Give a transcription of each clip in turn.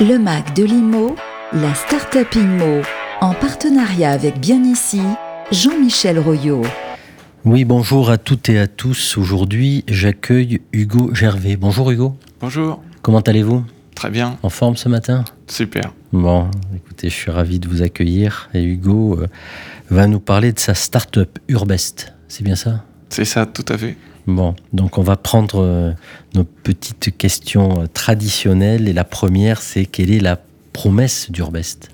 Le Mac de l'IMO, la Startup IMO, en partenariat avec Bien Ici, Jean-Michel Royot. Oui, bonjour à toutes et à tous. Aujourd'hui, j'accueille Hugo Gervais. Bonjour Hugo. Bonjour. Comment allez-vous? Très bien. En forme ce matin? Super. Bon, écoutez, je suis ravi de vous accueillir. Et Hugo euh, va nous parler de sa start-up Urbest. C'est bien ça? C'est ça, tout à fait. Bon, donc on va prendre euh, nos petites questions euh, traditionnelles. Et la première, c'est quelle est la promesse d'Urbest?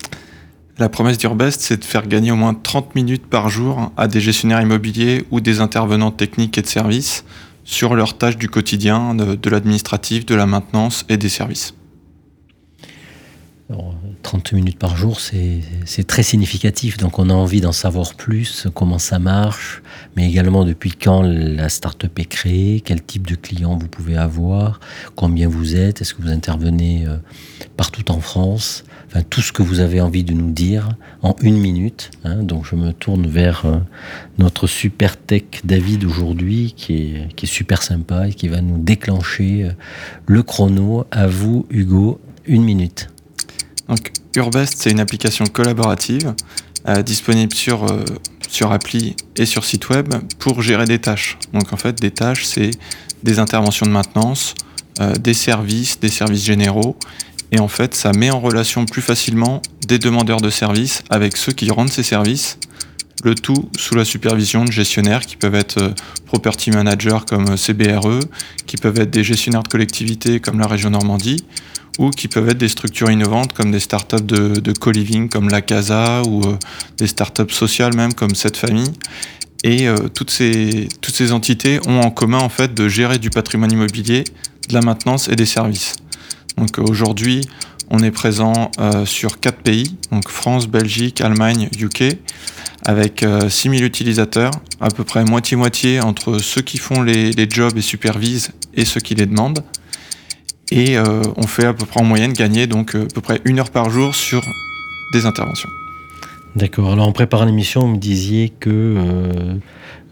La promesse d'Urbest, c'est de faire gagner au moins 30 minutes par jour à des gestionnaires immobiliers ou des intervenants techniques et de services sur leurs tâches du quotidien, de, de l'administratif, de la maintenance et des services. Alors, 30 minutes par jour, c'est très significatif. Donc, on a envie d'en savoir plus, comment ça marche, mais également depuis quand la start-up est créée, quel type de clients vous pouvez avoir, combien vous êtes, est-ce que vous intervenez euh, partout en France, enfin, tout ce que vous avez envie de nous dire en une minute. hein. Donc, je me tourne vers euh, notre super tech David aujourd'hui, qui est, qui est super sympa et qui va nous déclencher euh, le chrono. À vous, Hugo, une minute. Donc, Urbest, c'est une application collaborative euh, disponible sur, euh, sur appli et sur site web pour gérer des tâches. Donc, en fait, des tâches, c'est des interventions de maintenance, euh, des services, des services généraux. Et en fait, ça met en relation plus facilement des demandeurs de services avec ceux qui rendent ces services. Le tout sous la supervision de gestionnaires qui peuvent être property managers comme CBRE, qui peuvent être des gestionnaires de collectivités comme la région Normandie, ou qui peuvent être des structures innovantes comme des startups de, co-living comme la Casa ou euh, des startups sociales même comme cette famille. Et euh, toutes, ces, entités ont en commun en fait de gérer du patrimoine immobilier, de la maintenance et des services. Donc euh, aujourd'hui, on est présent sur quatre pays, donc France, Belgique, Allemagne, UK, avec euh, 6000 utilisateurs, à peu près moitié-moitié entre ceux qui font les, les jobs et supervisent et ceux qui les demandent. Et euh, on fait à peu près en moyenne gagner donc euh, à peu près une heure par jour sur des interventions. D'accord. Alors, en préparant l'émission, vous me disiez que euh,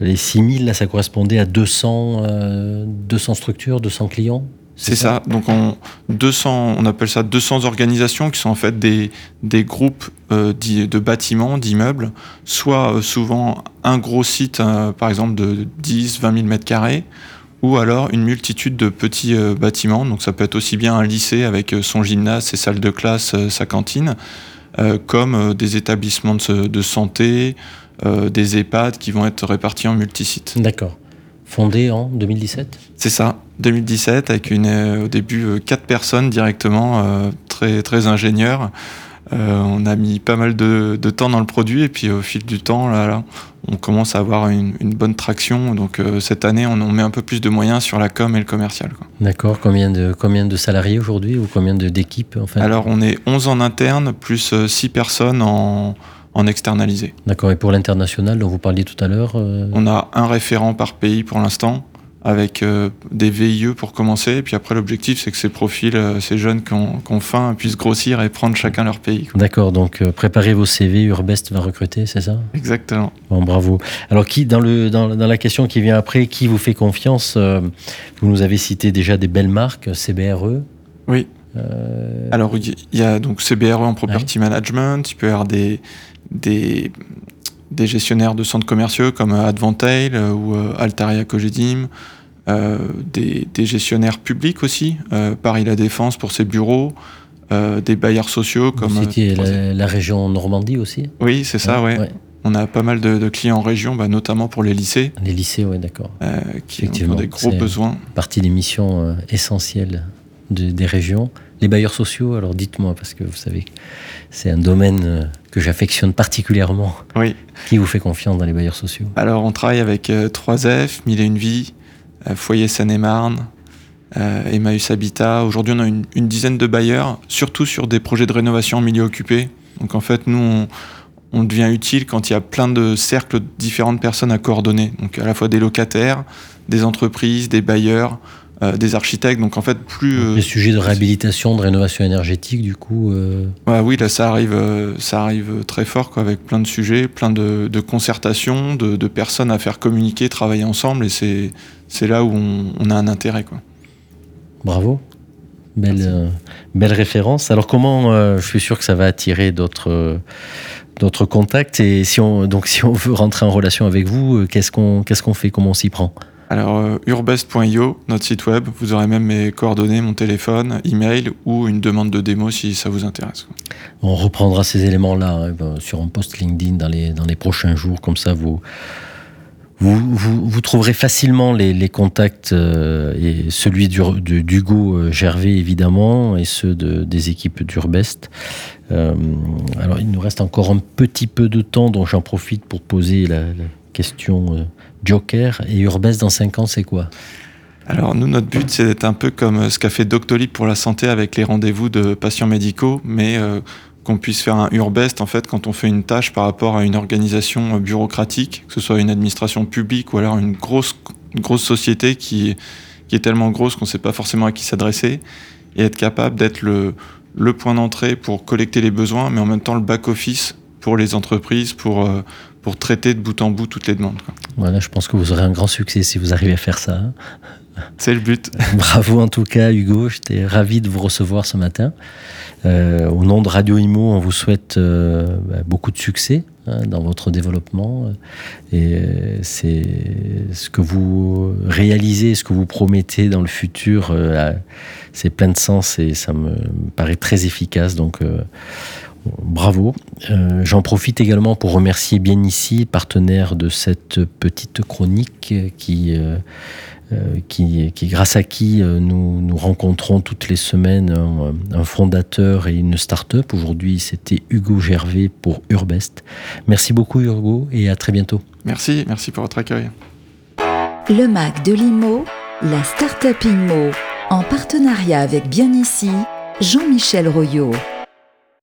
les 6000, là, ça correspondait à 200, euh, 200 structures, 200 clients C'est ça? Donc on, 200, on appelle ça 200 organisations qui sont en fait des, des groupes euh, de bâtiments, d'immeubles, soit souvent un gros site, par exemple de 10, 20 000 mètres carrés, ou alors une multitude de petits euh, bâtiments. Donc ça peut être aussi bien un lycée avec euh, son gymnase, ses salles de classe, euh, sa cantine, comme des établissements de, santé, des EHPAD qui vont être répartis en multisites. D'accord. Fondé en 2017 C'est ça, 2017, avec une, au début quatre personnes directement, très, très ingénieurs. Euh, on a mis pas mal de, de temps dans le produit et puis au fil du temps, là, là, on commence à avoir une, une bonne traction. Donc euh, cette année, on, on met un peu plus de moyens sur la com et le commercial. D'accord. Combien de, combien de salariés aujourd'hui ou combien d'équipes enfin Alors on est 11 en interne, plus 6 personnes en, en externalisé. D'accord. Et pour l'international dont vous parliez tout à l'heure euh, On a un référent par pays pour l'instant, avec euh, des VIE pour commencer. Et puis après, l'objectif, c'est que ces profils, euh, ces jeunes qui ont, qui ont faim, puissent grossir et prendre chacun leur pays. D'accord. Donc, euh, préparez vos CV. Urbest va recruter, c'est ça? Exactement. Bon, bravo. Alors, qui, dans, le, dans, dans la question qui vient après, qui vous fait confiance? Vous nous avez cité déjà des belles marques, CBRE. Oui. Alors, il y a donc CBRE en property management, il peut y avoir des, des, des gestionnaires de centres commerciaux comme euh, Advantail euh, ou euh, Altaria Cogedim, des, des gestionnaires publics aussi, Paris La Défense pour ses bureaux, des bailleurs sociaux comme. vous citiez la, la région Normandie aussi? Oui, c'est ça, ouais. On a pas mal de, de clients en région, bah, notamment pour les lycées, Les lycées, oui, d'accord. euh, qui ont- des gros c'est- besoins. Partie des missions essentielles de- des régions. Les bailleurs sociaux, alors dites-moi, parce que vous savez, que c'est un domaine que j'affectionne particulièrement. Oui. Qui vous fait confiance dans les bailleurs sociaux Alors, on travaille avec euh, 3F, Mille et une Vie, euh, Foyer Seine-et-Marne, euh, Emmaüs Habitat. Aujourd'hui, on a une, une dizaine de bailleurs, surtout sur des projets de rénovation en milieu occupé. Donc, en fait, nous, on, on devient utile quand il y a plein de cercles de différentes personnes à coordonner. Donc, à la fois des locataires, des entreprises, des bailleurs, euh, des architectes. Donc, en fait, plus. euh, Les sujets de réhabilitation, de rénovation énergétique, du coup, euh, Ouais, oui, là, ça arrive, euh, ça arrive très fort, quoi, avec plein de sujets, plein de, de concertations, de, de personnes à faire communiquer, travailler ensemble, et c'est, c'est là où on, on a un intérêt, quoi. bravo. belle, belle référence. Alors comment, je suis sûr que ça va attirer d'autres d'autres contacts. Et si on, donc, si on veut rentrer en relation avec vous, qu'est-ce qu'on qu'est-ce qu'on fait? Comment on s'y prend? Alors, euh, urbest.io, notre site web, vous aurez même mes coordonnées, mon téléphone, email ou une demande de démo si ça vous intéresse. On reprendra ces éléments-là hein, ben, sur un post LinkedIn dans les, dans les prochains jours, comme ça vous, vous, vous, trouverez facilement les, contacts, euh, et celui d'Hugo euh, Gervais évidemment, et ceux de, des équipes d'Urbest. alors il nous reste encore un petit peu de temps, donc j'en profite pour poser la question Joker et Urbes dans 5 ans, c'est quoi? Alors nous, notre but, c'est d'être un peu comme ce qu'a fait Doctolib pour la santé avec les rendez-vous de patients médicaux, mais euh, qu'on puisse faire un Urbest en fait quand on fait une tâche par rapport à une organisation bureaucratique, que ce soit une administration publique ou alors une grosse, grosse société qui, est tellement grosse qu'on ne sait pas forcément à qui s'adresser, et être capable d'être le, point d'entrée pour collecter les besoins, mais en même temps le back-office pour les entreprises, pour, euh, pour traiter de bout en bout toutes les demandes. Voilà, je pense que vous aurez un grand succès si vous arrivez à faire ça. Hein. C'est le but. Bravo en tout cas, Hugo. J'étais ravi de vous recevoir ce matin. Euh, au nom de Radio Imo, on vous souhaite euh, bah, beaucoup de succès hein, dans votre développement. Et euh, c'est ce que vous réalisez, ce que vous promettez dans le futur, c'est plein de sens et ça me paraît très efficace. Donc, Bravo. Euh, j'en profite également pour remercier bien ici, partenaire de cette petite chronique qui, euh, euh, qui, grâce à qui nous, nous rencontrons toutes les semaines un, fondateur et une start-up. Aujourd'hui, c'était Hugo Gervais pour Urbest. Merci beaucoup, Hugo, et à très bientôt. Merci, merci pour votre accueil. Le Mac de l'IMO, la start-up IMO, en partenariat avec Bien ici, Jean-Michel Royot.